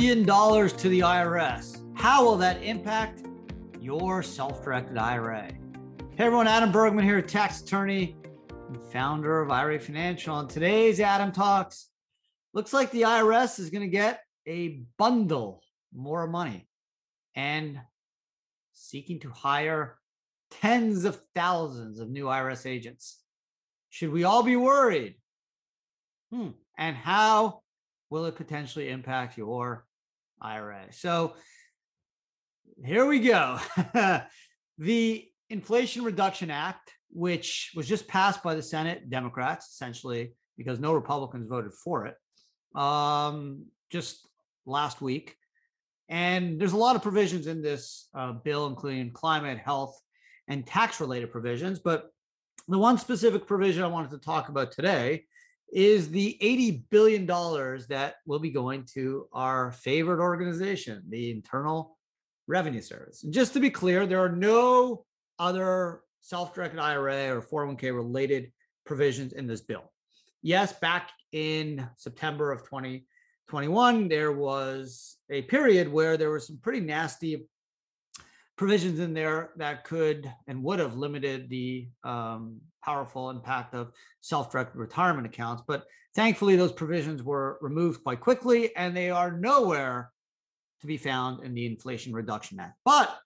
billion to the IRS. How will that impact your self directed IRA? Hey everyone, Adam Bergman here, tax attorney and founder of IRA Financial. And today's Adam Talks looks like the IRS is going to get a bundle more money and seeking to hire tens of thousands of new IRS agents. Should we all be worried? Hmm. And how will it potentially impact your IRA? So here we go. the Inflation Reduction Act, which was just passed by the Senate Democrats, essentially because no Republicans voted for it, um, just last week. And there's a lot of provisions in this uh, bill, including climate, health, and tax related provisions. But the one specific provision I wanted to talk about today is the $80 billion that will be going to our favorite organization, the Internal Revenue Service. And just to be clear, there are no other self directed IRA or 401k related provisions in this bill. Yes, back in September of 2021, there was a period where there were some pretty nasty provisions in there that could and would have limited the um, powerful impact of self-directed retirement accounts. But thankfully, those provisions were removed quite quickly, and they are nowhere to be found in the Inflation Reduction Act. But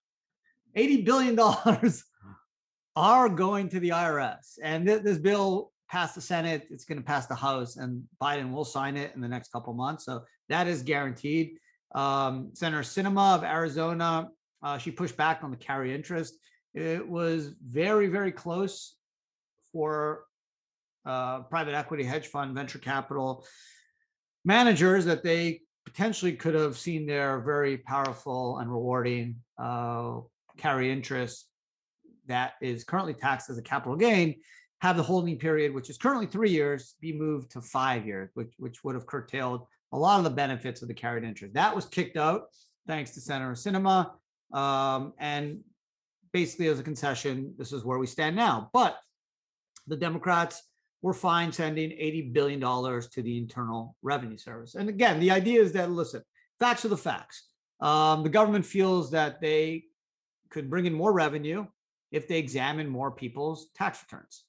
$80 billion are going to the IRS. And th- this bill passed the Senate, it's going to pass the House, and Biden will sign it in the next couple months. So that is guaranteed. Um, Senator Sinema of Arizona uh, she pushed back on the carry interest. It was very, very close for uh, private equity, hedge fund, venture capital managers that they potentially could have seen their very powerful and rewarding uh, carry interest that is currently taxed as a capital gain have the holding period, which is currently three years, be moved to five years, which which would have curtailed a lot of the benefits of the carried interest. That was kicked out thanks to Senator Sinema. Um, and basically, as a concession, this is where we stand now. But the Democrats were fine sending $80 billion to the Internal Revenue Service. And again, the idea is that, listen, facts are the facts. Um, the government feels that they could bring in more revenue if they examine more people's tax returns.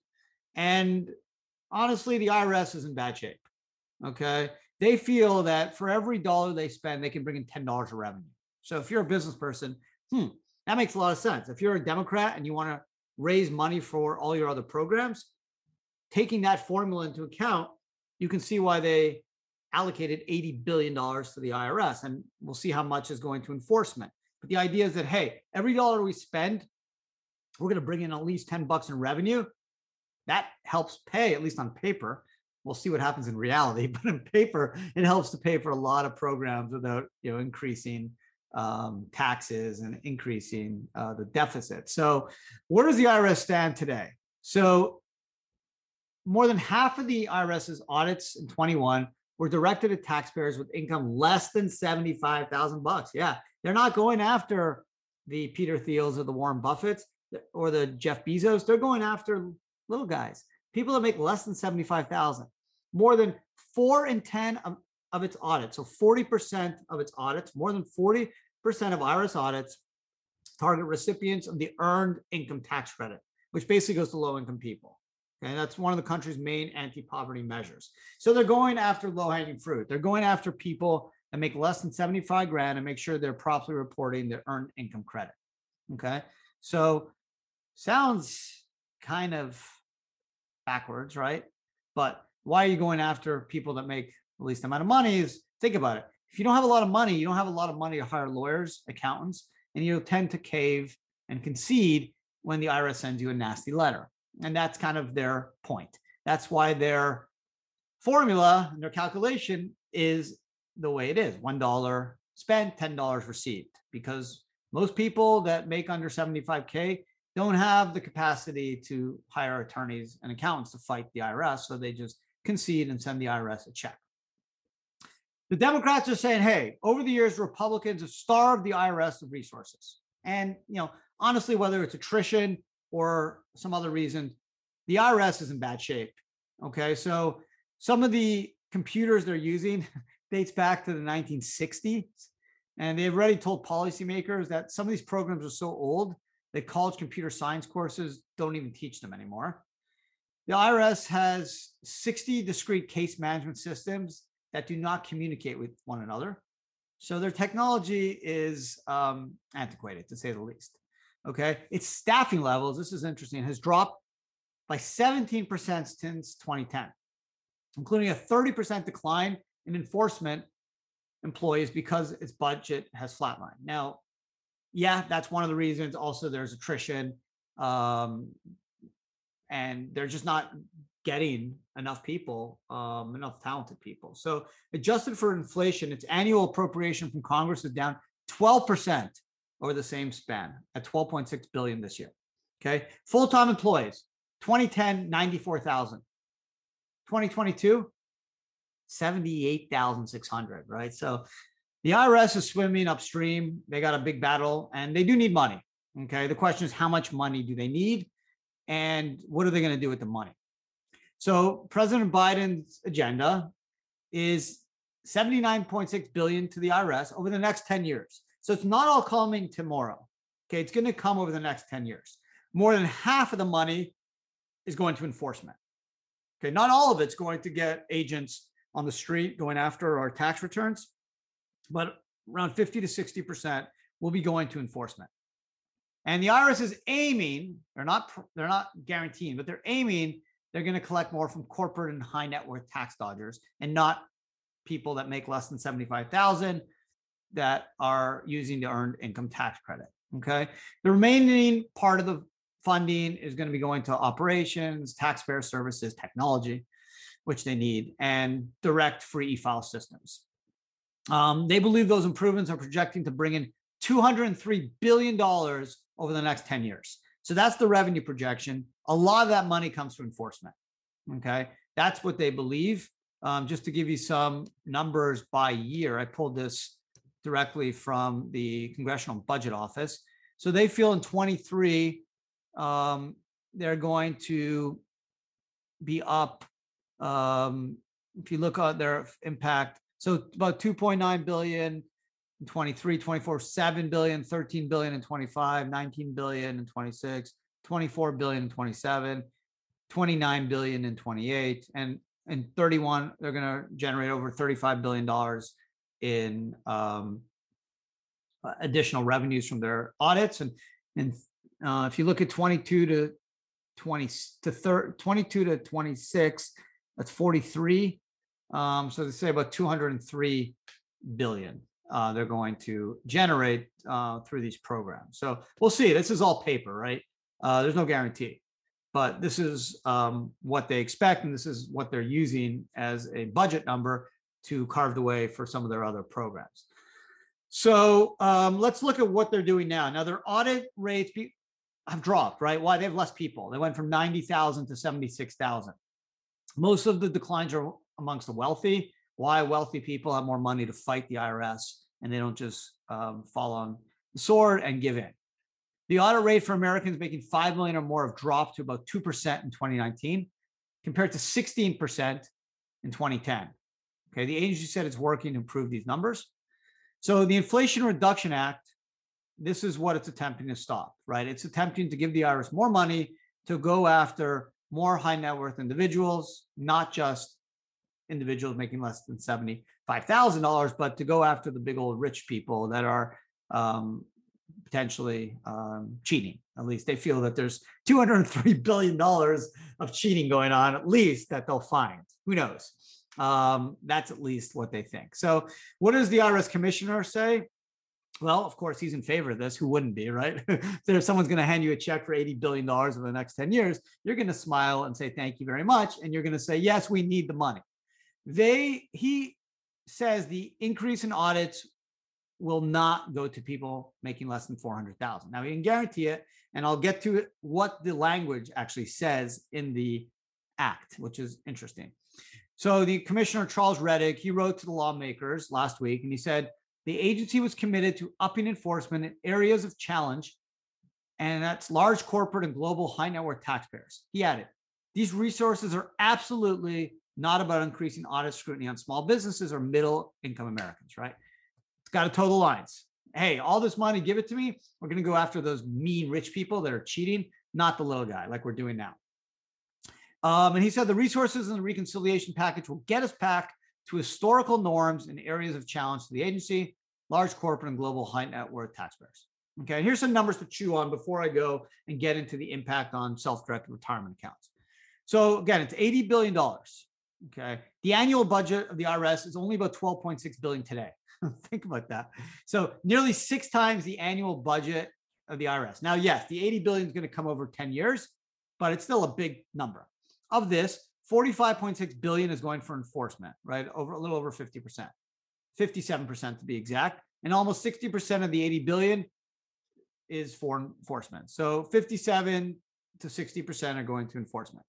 And honestly, the IRS is in bad shape. Okay. They feel that for every dollar they spend, they can bring in $10 of revenue. So if you're a business person, hmm, that makes a lot of sense. If you're a Democrat and you want to raise money for all your other programs, taking that formula into account, you can see why they allocated $80 billion to the IRS. And we'll see how much is going to enforcement. But the idea is that, hey, every dollar we spend, we're going to bring in at least 10 bucks in revenue. That helps pay, at least on paper. We'll see what happens in reality, but in paper, it helps to pay for a lot of programs without you know increasing um, taxes and increasing uh, the deficit. So, where does the IRS stand today? So, more than half of the IRS's audits in 21 were directed at taxpayers with income less than 75,000 bucks. Yeah, they're not going after the Peter Thiels or the Warren Buffetts or the Jeff Bezos. They're going after little guys, people that make less than 75,000. More than four in 10 of, of its audits, so 40% of its audits, more than 40 percent of IRS audits target recipients of the earned income tax credit, which basically goes to low income people. Okay, that's one of the country's main anti poverty measures. So they're going after low hanging fruit. They're going after people that make less than 75 grand and make sure they're properly reporting their earned income credit. Okay, so sounds kind of backwards, right? But why are you going after people that make the least amount of money? Is think about it if you don't have a lot of money, you don't have a lot of money to hire lawyers, accountants, and you'll tend to cave and concede when the IRS sends you a nasty letter. And that's kind of their point. That's why their formula and their calculation is the way it is $1 spent, $10 received, because most people that make under 75K don't have the capacity to hire attorneys and accountants to fight the IRS. So they just concede and send the IRS a check. The Democrats are saying, hey, over the years, Republicans have starved the IRS of resources. And, you know, honestly, whether it's attrition or some other reason, the IRS is in bad shape. Okay. So some of the computers they're using, dates back to the 1960s. And they've already told policymakers that some of these programs are so old that college computer science courses don't even teach them anymore. The IRS has 60 discrete case management systems that do not communicate with one another. So their technology is um, antiquated, to say the least. Okay. Its staffing levels, this is interesting, has dropped by 17% since 2010, including a 30% decline in enforcement employees because its budget has flatlined. Now, yeah, that's one of the reasons. Also, there's attrition, um, and they're just not getting enough people, um, enough talented people. So, adjusted for inflation, its annual appropriation from Congress is down 12% over the same span at 12.6 billion this year. Okay, full-time employees, 2010, 94,000. 2022, 78,600, right? So the IRS is swimming upstream. They got a big battle and they do need money. Okay. The question is, how much money do they need? And what are they going to do with the money? So President Biden's agenda is 79.6 billion to the IRS over the next 10 years. So it's not all coming tomorrow. Okay. It's going to come over the next 10 years. More than half of the money is going to enforcement. Okay. Not all of it's going to get agents on the street going after our tax returns, but around 50 to 60% will be going to enforcement. And the IRS is aiming, they're not they're not guaranteeing, but they're aiming they're going to collect more from corporate and high net worth tax dodgers and not people that make less than 75,000 that are using the earned income tax credit, okay? The remaining part of the funding is going to be going to operations, taxpayer services, technology which they need, and direct free e-file systems. Um, they believe those improvements are projecting to bring in $203 billion over the next 10 years. So that's the revenue projection. A lot of that money comes from enforcement. Okay. That's what they believe. Um, just to give you some numbers by year, I pulled this directly from the Congressional Budget Office. So they feel in 23, um, they're going to be up um, if you look at their impact, so about 2.9 billion in 23, 24, 7 billion, 13 billion in 25, 19 billion in 26, 24 billion in 27, 29 billion in 28, and in 31, they're going to generate over 35 billion dollars in um, additional revenues from their audits. And and uh, if you look at 22 to 20 to thir- 22 to 26, that's 43. Um, so they say about 203 billion uh, they're going to generate uh, through these programs. So we'll see. This is all paper, right? Uh, there's no guarantee, but this is um, what they expect, and this is what they're using as a budget number to carve the way for some of their other programs. So um, let's look at what they're doing now. Now their audit rates have dropped, right? Why? They have less people. They went from 90,000 to 76,000. Most of the declines are amongst the wealthy. Why wealthy people have more money to fight the IRS and they don't just um, fall on the sword and give in. The audit rate for Americans making 5 million or more have dropped to about 2% in 2019 compared to 16% in 2010. Okay, the agency said it's working to improve these numbers. So the Inflation Reduction Act, this is what it's attempting to stop, right? It's attempting to give the IRS more money to go after more high net worth individuals, not just individuals making less than $75,000, but to go after the big old rich people that are um, potentially um, cheating. At least they feel that there's $203 billion of cheating going on, at least that they'll find. Who knows? Um, that's at least what they think. So, what does the IRS commissioner say? Well, of course, he's in favor of this. Who wouldn't be, right? if someone's going to hand you a check for $80 billion over the next 10 years, you're going to smile and say, thank you very much. And you're going to say, yes, we need the money. They, he says the increase in audits will not go to people making less than 400,000. Now, he can guarantee it. And I'll get to what the language actually says in the act, which is interesting. So the commissioner, Charles Rettig, he wrote to the lawmakers last week and he said, the agency was committed to upping enforcement in areas of challenge, and that's large corporate and global high net worth taxpayers. He added, these resources are absolutely not about increasing audit scrutiny on small businesses or middle income Americans, right? It's got to toe the lines. Hey, all this money, give it to me. We're going to go after those mean rich people that are cheating, not the little guy like we're doing now. Um, and he said the resources in the reconciliation package will get us back to historical norms in areas of challenge to the agency, large corporate and global high net worth taxpayers. Okay, here's some numbers to chew on before I go and get into the impact on self-directed retirement accounts. So again, it's $80 billion. Okay. The annual budget of the IRS is only about 12.6 billion today. Think about that. So nearly six times the annual budget of the IRS. Now, yes, the 80 billion is going to come over 10 years, but it's still a big number. Of this, 45.6 billion is going for enforcement, right? Over a little over 50%, 57% to be exact. And almost 60% of the 80 billion is for enforcement. So 57 to 60% are going to enforcement.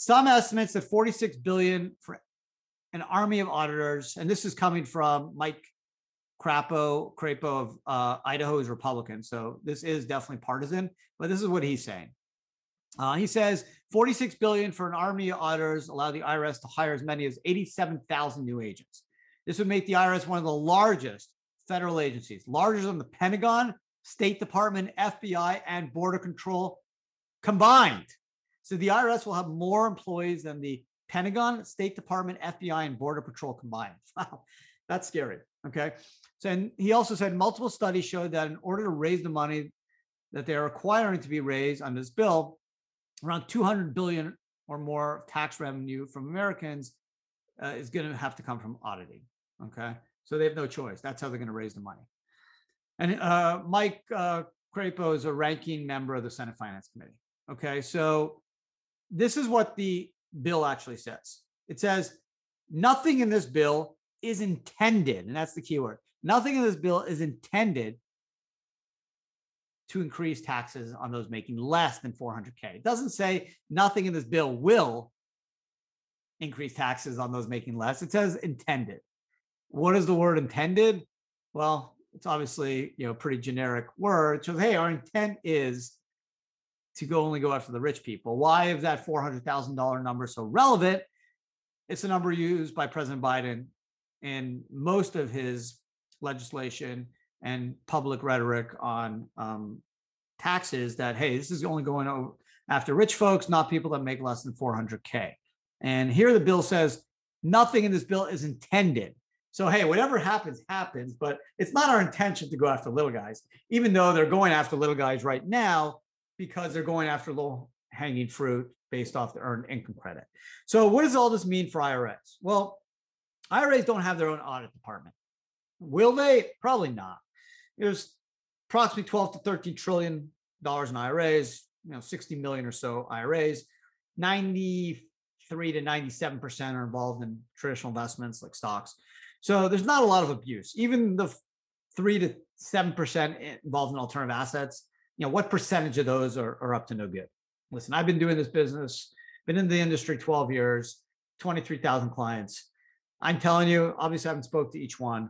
Some estimates that 46 billion for an army of auditors, and this is coming from Mike Crapo, Crapo of uh, Idaho is Republican. So this is definitely partisan, but this is what he's saying. Uh, he says 46 billion for an army of auditors allow the IRS to hire as many as 87,000 new agents. This would make the IRS one of the largest federal agencies, larger than the Pentagon, State Department, FBI, and Border Control combined. So the IRS will have more employees than the Pentagon, State Department, FBI, and Border Patrol combined. Wow, that's scary. Okay. So, and he also said multiple studies showed that in order to raise the money that they are requiring to be raised on this bill, around 200 billion or more tax revenue from Americans uh, is going to have to come from auditing. Okay. So they have no choice. That's how they're going to raise the money. And uh, Mike uh, Crapo is a ranking member of the Senate Finance Committee. Okay. So this is what the bill actually says it says nothing in this bill is intended, and that's the key word nothing in this bill is intended to increase taxes on those making less than 400K. It doesn't say nothing in this bill will increase taxes on those making less. It says intended. What is the word intended? Well, it's obviously you know pretty generic word. So hey, our intent is to go only go after the rich people. Why is that $400,000 number so relevant? It's a number used by President Biden in most of his legislation and public rhetoric on um, taxes that, hey, this is only going after rich folks, not people that make less than 400K. And here the bill says nothing in this bill is intended. So, hey, whatever happens, happens, but it's not our intention to go after little guys, even though they're going after little guys right now because they're going after low hanging fruit based off the earned income credit. So, what does all this mean for IRS? Well, IRAs don't have their own audit department. Will they? Probably not. There's approximately 12 to 13 trillion dollars in IRAs, you know, 60 million or so IRAs. 93 to 97% are involved in traditional investments like stocks. So there's not a lot of abuse. Even the 3 to 7% involved in alternative assets, you know, what percentage of those are, are up to no good? Listen, I've been doing this business, been in the industry 12 years, 23,000 clients. I'm telling you, obviously I haven't spoke to each one,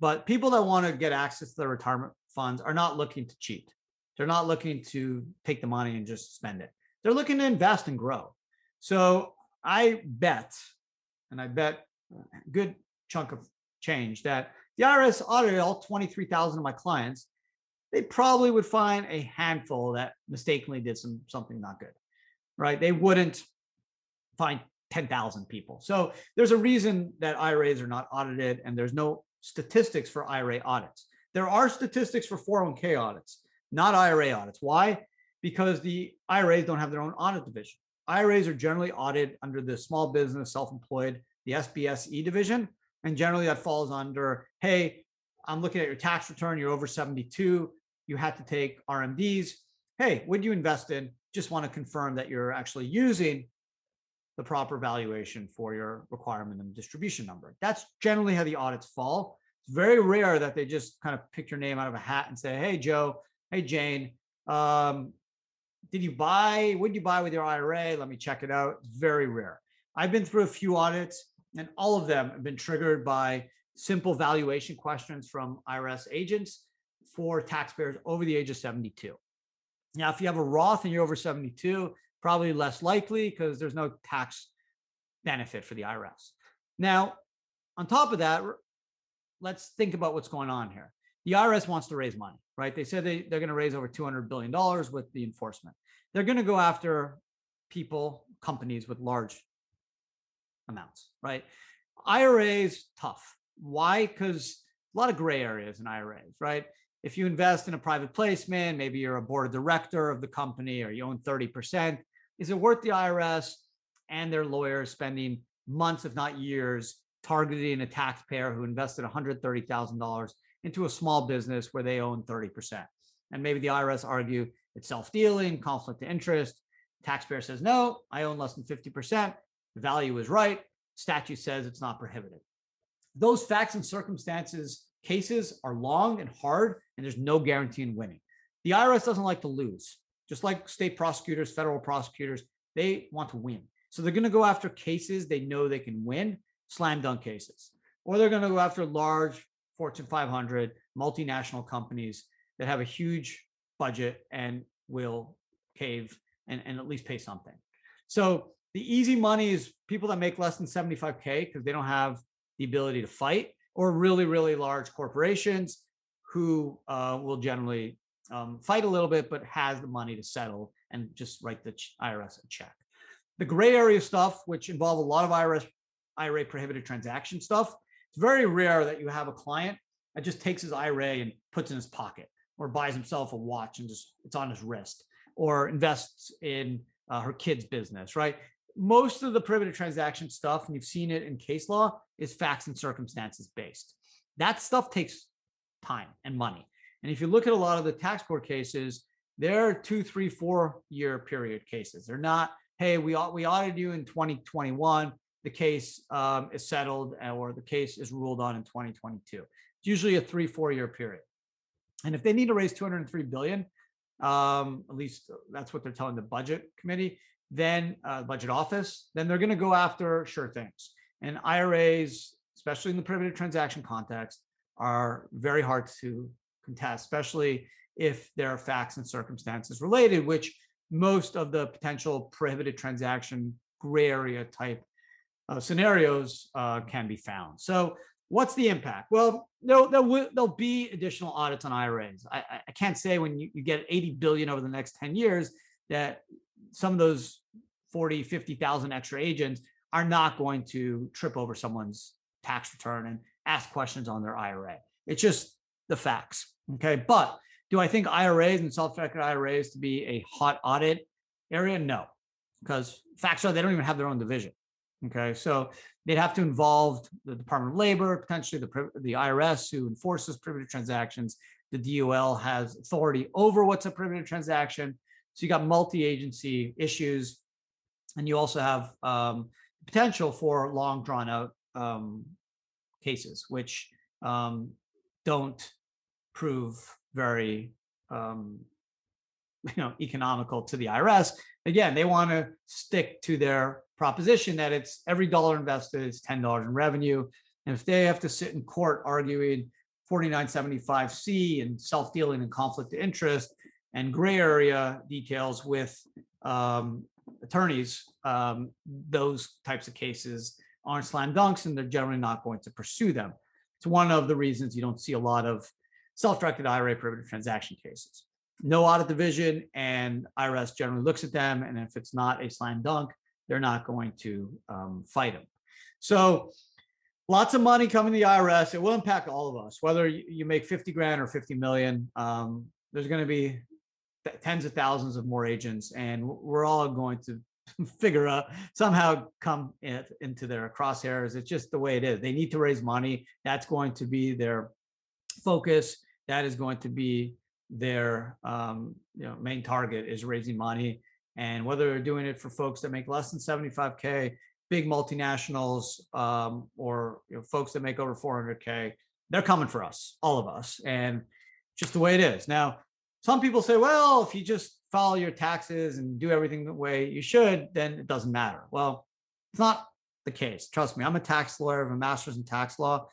but people that want to get access to their retirement funds are not looking to cheat. They're not looking to take the money and just spend it. They're looking to invest and grow. So I bet, and I bet a good chunk of change that the IRS audited all 23,000 of my clients they probably would find a handful that mistakenly did some something not good, right? They wouldn't find 10,000 people. So there's a reason that IRAs are not audited and there's no statistics for IRA audits. There are statistics for 401k audits, not IRA audits. Why? Because the IRAs don't have their own audit division. IRAs are generally audited under the small business, self employed, the SBSE division. And generally that falls under hey, I'm looking at your tax return, you're over 72 you had to take RMDs. Hey, would you invest in? Just want to confirm that you're actually using the proper valuation for your requirement and distribution number. That's generally how the audits fall. It's very rare that they just kind of pick your name out of a hat and say, "Hey, Joe, hey, Jane, um, did you buy? What did you buy with your IRA? Let me check it out." It's very rare. I've been through a few audits, and all of them have been triggered by simple valuation questions from IRS agents for taxpayers over the age of 72. Now, if you have a Roth and you're over 72, probably less likely because there's no tax benefit for the IRS. Now, on top of that, let's think about what's going on here. The IRS wants to raise money, right? They said they, they're going to raise over $200 billion with the enforcement. They're going to go after people, companies with large amounts, right? IRAs, tough. Why? Because a lot of gray areas in IRAs, right? If you invest in a private placement, maybe you're a board of director of the company or you own 30%, is it worth the IRS and their lawyers spending months, if not years, targeting a taxpayer who invested $130,000 into a small business where they own 30%? And maybe the IRS argue it's self-dealing, conflict of interest. Taxpayer says, no, I own less than 50%. The value is right. Statute says it's not prohibited. Those facts and circumstances cases are long and hard, and there's no guarantee in winning. The IRS doesn't like to lose, just like state prosecutors, federal prosecutors, they want to win. So they're going to go after cases they know they can win, slam dunk cases, or they're going to go after large Fortune 500 multinational companies that have a huge budget and will cave and, and at least pay something. So the easy money is people that make less than 75K because they don't have the ability to fight or really, really large corporations who uh, will generally um, fight a little bit, but has the money to settle and just write the IRS a check. The gray area stuff, which involve a lot of IRS IRA prohibited transaction stuff, it's very rare that you have a client that just takes his IRA and puts in his pocket, or buys himself a watch and just it's on his wrist, or invests in uh, her kid's business, right? Most of the prohibited transaction stuff, and you've seen it in case law, is facts and circumstances based. That stuff takes time and money. And if you look at a lot of the tax court cases, they're two, three, four year period cases. They're not, hey, we we audited you in 2021. The case um, is settled, or the case is ruled on in 2022. It's usually a three, four year period. And if they need to raise 203 billion, um, at least that's what they're telling the budget committee then uh, budget office, then they're going to go after sure things. And IRAs, especially in the prohibited transaction context, are very hard to contest, especially if there are facts and circumstances related, which most of the potential prohibited transaction gray area type uh, scenarios uh, can be found. So, what's the impact? Well, there'll, there'll, there'll be additional audits on IRAs. I, I can't say when you, you get 80 billion over the next 10 years that some of those 40, 50,000 extra agents are not going to trip over someone's tax return and ask questions on their IRA. It's just the facts. Okay. But do I think IRAs and self-directed IRAs to be a hot audit area? No, because facts are they don't even have their own division. Okay. So they'd have to involve the Department of Labor, potentially the, the IRS who enforces prohibited transactions. The DOL has authority over what's a prohibited transaction. So you got multi-agency issues, and you also have um, potential for long drawn out um, cases, which um, don't prove very um, you know economical to the IRS. Again, they want to stick to their proposition that it's every dollar invested is ten dollars in revenue, and if they have to sit in court arguing 4975C and self dealing and conflict of interest, and gray area details with um, attorneys, um, those types of cases aren't slam dunks and they're generally not going to pursue them. It's one of the reasons you don't see a lot of self-directed IRA prohibited transaction cases. No audit division and IRS generally looks at them. And if it's not a slam dunk, they're not going to um, fight them. So lots of money coming to the IRS. It will impact all of us, whether you make 50 grand or 50 million. Um, there's going to be tens of thousands of more agents, and we're all going to figure out somehow come in, into their crosshairs. It's just the way it is. They need to raise money. That's going to be their focus. That is going to be their um, you know main target is raising money. And whether they're doing it for folks that make less than 75k, big multinationals, um, or you know, folks that make over 400k, they're coming for us, all of us, and just the way it is. Now, some people say, well, if you just follow your taxes and do everything the way you should, then it doesn't matter. Well, it's not the case. Trust me, I'm a tax lawyer, I have a master's in tax law.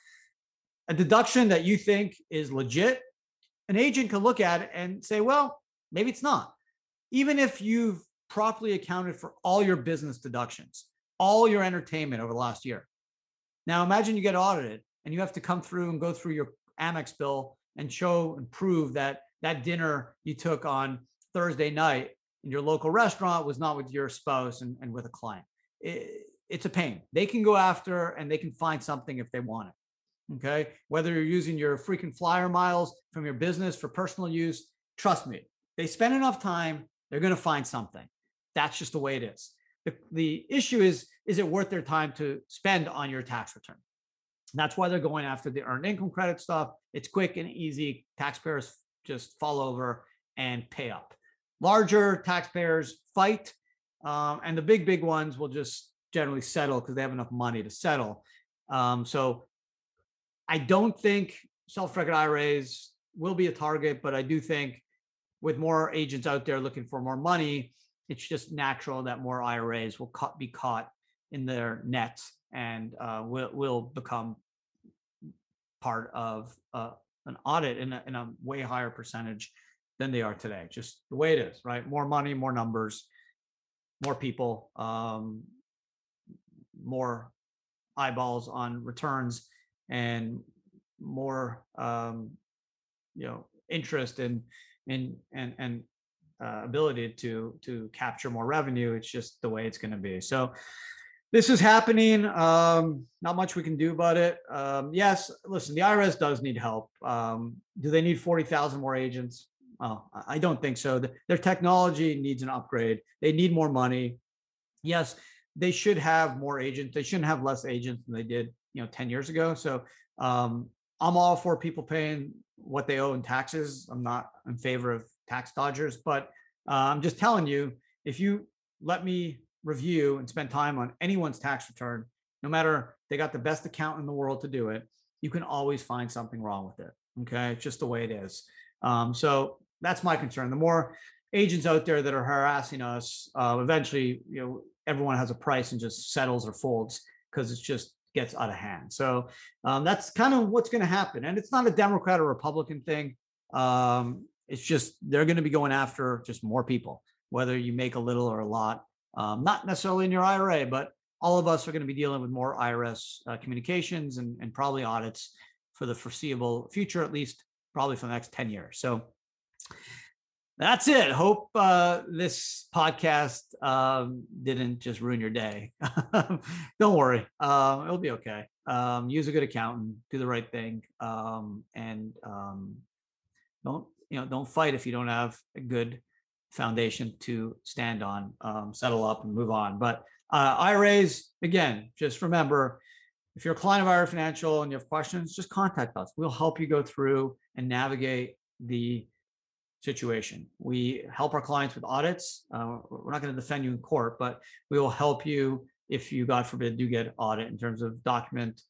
A deduction that you think is legit, an agent can look at it and say, well, maybe it's not. Even if you've properly accounted for all your business deductions, all your entertainment over the last year. Now imagine you get audited and you have to come through and go through your Amex bill and show and prove that that dinner you took on Thursday night in your local restaurant was not with your spouse and, and with a client. It, it's a pain. They can go after and they can find something if they want it. Okay. Whether you're using your freaking flyer miles from your business for personal use, trust me, they spend enough time, they're going to find something. That's just the way it is. The, the issue is, is it worth their time to spend on your tax return? That's why they're going after the earned income credit stuff. It's quick and easy. Taxpayers just fall over and pay up. Larger taxpayers fight, um, and the big, big ones will just generally settle because they have enough money to settle. Um, so I don't think self-directed IRAs will be a target, but I do think with more agents out there looking for more money, it's just natural that more IRAs will be caught in their nets and uh, will, will become part of uh, an audit in a, in a way higher percentage than they are today. Just the way it is, right? More money, more numbers, more people, um, more eyeballs on returns, and more um, you know interest in in and and uh, ability to to capture more revenue. It's just the way it's going to be. So this is happening. Um, not much we can do about it. Um, yes, listen, the IRS does need help. Um, do they need 40,000 more agents? Oh, I don't think so. their technology needs an upgrade. They need more money. Yes, they should have more agents. They shouldn't have less agents than they did, you know, 10 years ago. So um, I'm all for people paying what they owe in taxes. I'm not in favor of tax dodgers, but uh, I'm just telling you, if you let me review and spend time on anyone's tax return, no matter they got the best accountant in the world to do it, you can always find something wrong with it. Okay, it's just the way it is. Um, so that's my concern. The more agents out there that are harassing us, uh, eventually, you know, everyone has a price and just settles or folds because it just gets out of hand. So um, that's kind of what's going to happen. And it's not a Democrat or Republican thing. Um, it's just they're going to be going after just more people, whether you make a little or a lot um, not necessarily in your IRA, but all of us are going to be dealing with more IRS uh, communications and, and probably audits for the foreseeable future, at least probably for the next 10 years. So that's it. Hope uh, this podcast um, didn't just ruin your day. Don't worry, um, it'll be okay. Um, use a good accountant, do the right thing, um, and um, don't you know don't fight if you don't have a good foundation to stand on, um, settle up and move on. But uh, IRAs, again, just remember if you're a client of IRA Financial and you have questions, just contact us. We'll help you go through and navigate the situation. We help our clients with audits. Uh, we're not going to defend you in court, but we will help you if you, God forbid, do get audit in terms of document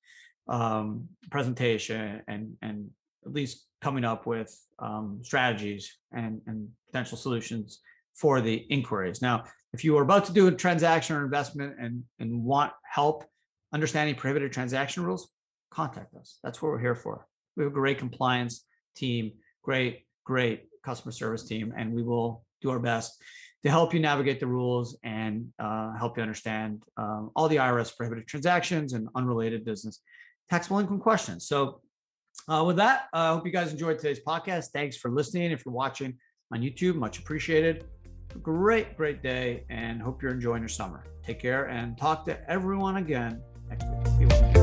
um, presentation and and at least coming up with um, strategies and, and potential solutions for the inquiries. Now, if you are about to do a transaction or investment and, and want help understanding prohibited transaction rules, contact us. That's what we're here for. We have a great compliance team, great, great customer service team, and we will do our best to help you navigate the rules and uh, help you understand um, all the IRS prohibited transactions and unrelated business taxable income questions. So uh, with that, I uh, hope you guys enjoyed today's podcast. Thanks for listening. If you're watching on YouTube, much appreciated. Great, great day, and hope you're enjoying your summer. Take care and talk to everyone again next week.